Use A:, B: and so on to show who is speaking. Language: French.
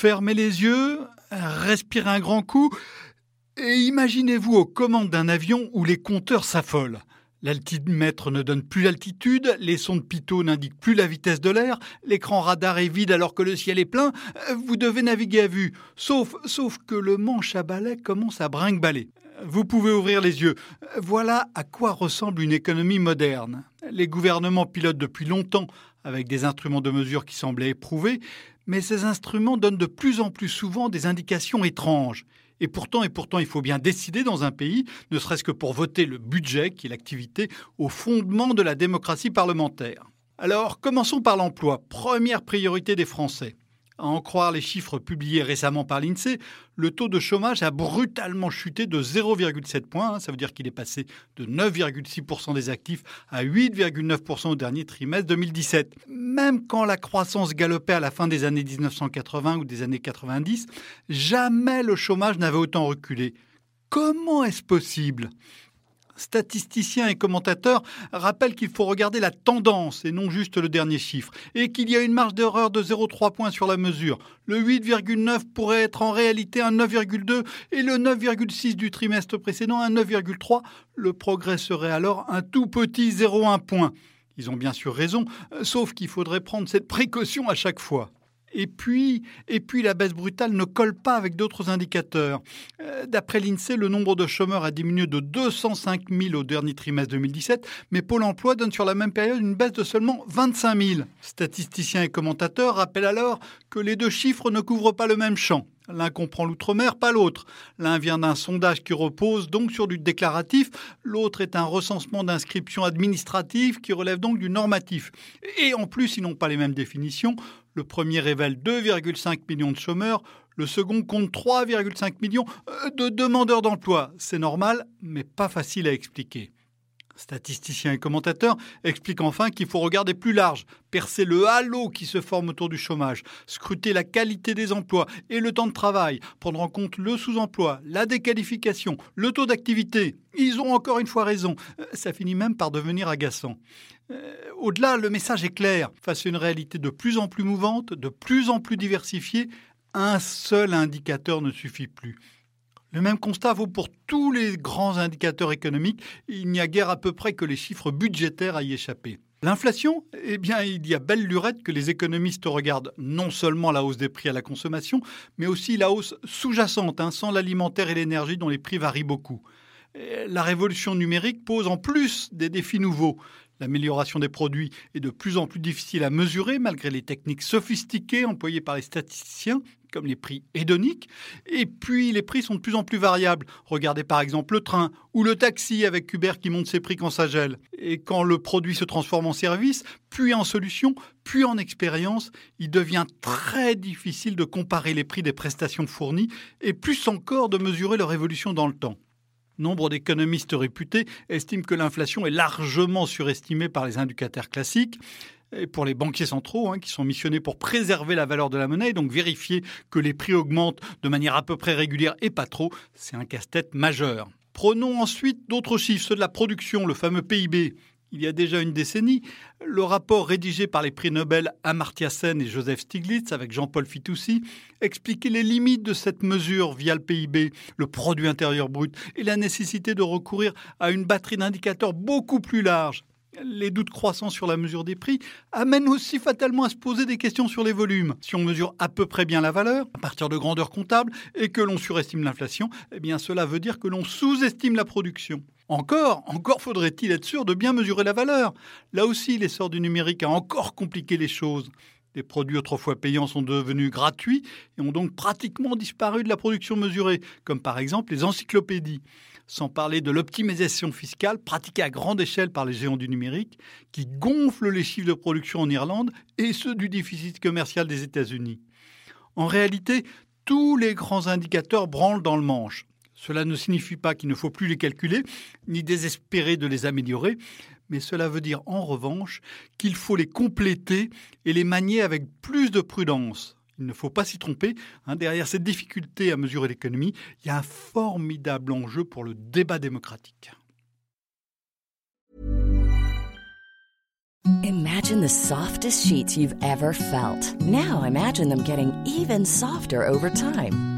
A: Fermez les yeux, respirez un grand coup et imaginez-vous aux commandes d'un avion où les compteurs s'affolent. L'altimètre ne donne plus l'altitude, les sondes pitot n'indiquent plus la vitesse de l'air, l'écran radar est vide alors que le ciel est plein, vous devez naviguer à vue. Sauf, sauf que le manche à balai commence à brinque-baller. Vous pouvez ouvrir les yeux. Voilà à quoi ressemble une économie moderne. Les gouvernements pilotent depuis longtemps avec des instruments de mesure qui semblaient éprouvés, mais ces instruments donnent de plus en plus souvent des indications étranges. Et pourtant, et pourtant, il faut bien décider dans un pays, ne serait-ce que pour voter le budget, qui est l'activité au fondement de la démocratie parlementaire. Alors, commençons par l'emploi, première priorité des Français. À en croire les chiffres publiés récemment par l'INSEE, le taux de chômage a brutalement chuté de 0,7 points. Hein. Ça veut dire qu'il est passé de 9,6% des actifs à 8,9% au dernier trimestre 2017. Même quand la croissance galopait à la fin des années 1980 ou des années 90, jamais le chômage n'avait autant reculé. Comment est-ce possible? Statisticiens et commentateurs rappellent qu'il faut regarder la tendance et non juste le dernier chiffre, et qu'il y a une marge d'erreur de 0,3 points sur la mesure. Le 8,9 pourrait être en réalité un 9,2 et le 9,6 du trimestre précédent un 9,3. Le progrès serait alors un tout petit 0,1 point. Ils ont bien sûr raison, sauf qu'il faudrait prendre cette précaution à chaque fois. Et puis, la baisse brutale ne colle pas avec d'autres indicateurs. Euh, d'après l'INSEE, le nombre de chômeurs a diminué de 205 000 au dernier trimestre 2017, mais Pôle emploi donne sur la même période une baisse de seulement 25 000. Statisticiens et commentateurs rappellent alors que les deux chiffres ne couvrent pas le même champ. L'un comprend l'outre-mer, pas l'autre. L'un vient d'un sondage qui repose donc sur du déclaratif, l'autre est un recensement d'inscriptions administratives qui relève donc du normatif. Et en plus, ils n'ont pas les mêmes définitions. Le premier révèle 2,5 millions de chômeurs, le second compte 3,5 millions euh, de demandeurs d'emploi. C'est normal, mais pas facile à expliquer. Statisticiens et commentateurs expliquent enfin qu'il faut regarder plus large, percer le halo qui se forme autour du chômage, scruter la qualité des emplois et le temps de travail, prendre en compte le sous-emploi, la déqualification, le taux d'activité. Ils ont encore une fois raison. Euh, ça finit même par devenir agaçant. Euh, au-delà, le message est clair. Face à une réalité de plus en plus mouvante, de plus en plus diversifiée, un seul indicateur ne suffit plus. Le même constat vaut pour tous les grands indicateurs économiques. Il n'y a guère à peu près que les chiffres budgétaires à y échapper. L'inflation, eh bien, il y a belle lurette que les économistes regardent non seulement la hausse des prix à la consommation, mais aussi la hausse sous-jacente, hein, sans l'alimentaire et l'énergie dont les prix varient beaucoup. La révolution numérique pose en plus des défis nouveaux. L'amélioration des produits est de plus en plus difficile à mesurer malgré les techniques sophistiquées employées par les statisticiens, comme les prix hédoniques. Et puis les prix sont de plus en plus variables. Regardez par exemple le train ou le taxi avec Uber qui monte ses prix quand ça gèle. Et quand le produit se transforme en service, puis en solution, puis en expérience, il devient très difficile de comparer les prix des prestations fournies et plus encore de mesurer leur évolution dans le temps. Nombre d'économistes réputés estiment que l'inflation est largement surestimée par les indicateurs classiques et pour les banquiers centraux, hein, qui sont missionnés pour préserver la valeur de la monnaie, donc vérifier que les prix augmentent de manière à peu près régulière et pas trop, c'est un casse-tête majeur. Prenons ensuite d'autres chiffres, ceux de la production, le fameux PIB il y a déjà une décennie, le rapport rédigé par les prix Nobel Amartya Sen et Joseph Stiglitz avec Jean-Paul Fitoussi expliquait les limites de cette mesure via le PIB, le produit intérieur brut, et la nécessité de recourir à une batterie d'indicateurs beaucoup plus large les doutes croissants sur la mesure des prix amènent aussi fatalement à se poser des questions sur les volumes. Si on mesure à peu près bien la valeur, à partir de grandeurs comptables, et que l'on surestime l'inflation, eh bien cela veut dire que l'on sous-estime la production. Encore, encore faudrait-il être sûr de bien mesurer la valeur. Là aussi, l'essor du numérique a encore compliqué les choses. Les produits autrefois payants sont devenus gratuits et ont donc pratiquement disparu de la production mesurée, comme par exemple les encyclopédies sans parler de l'optimisation fiscale pratiquée à grande échelle par les géants du numérique, qui gonflent les chiffres de production en Irlande et ceux du déficit commercial des États-Unis. En réalité, tous les grands indicateurs branlent dans le manche. Cela ne signifie pas qu'il ne faut plus les calculer, ni désespérer de les améliorer, mais cela veut dire en revanche qu'il faut les compléter et les manier avec plus de prudence. Il ne faut pas s'y tromper. Hein. derrière cette difficulté à mesurer l'économie, il y a un formidable enjeu pour le débat démocratique.
B: Imagine the softest sheets you've ever felt. Now imagine them getting even softer over time.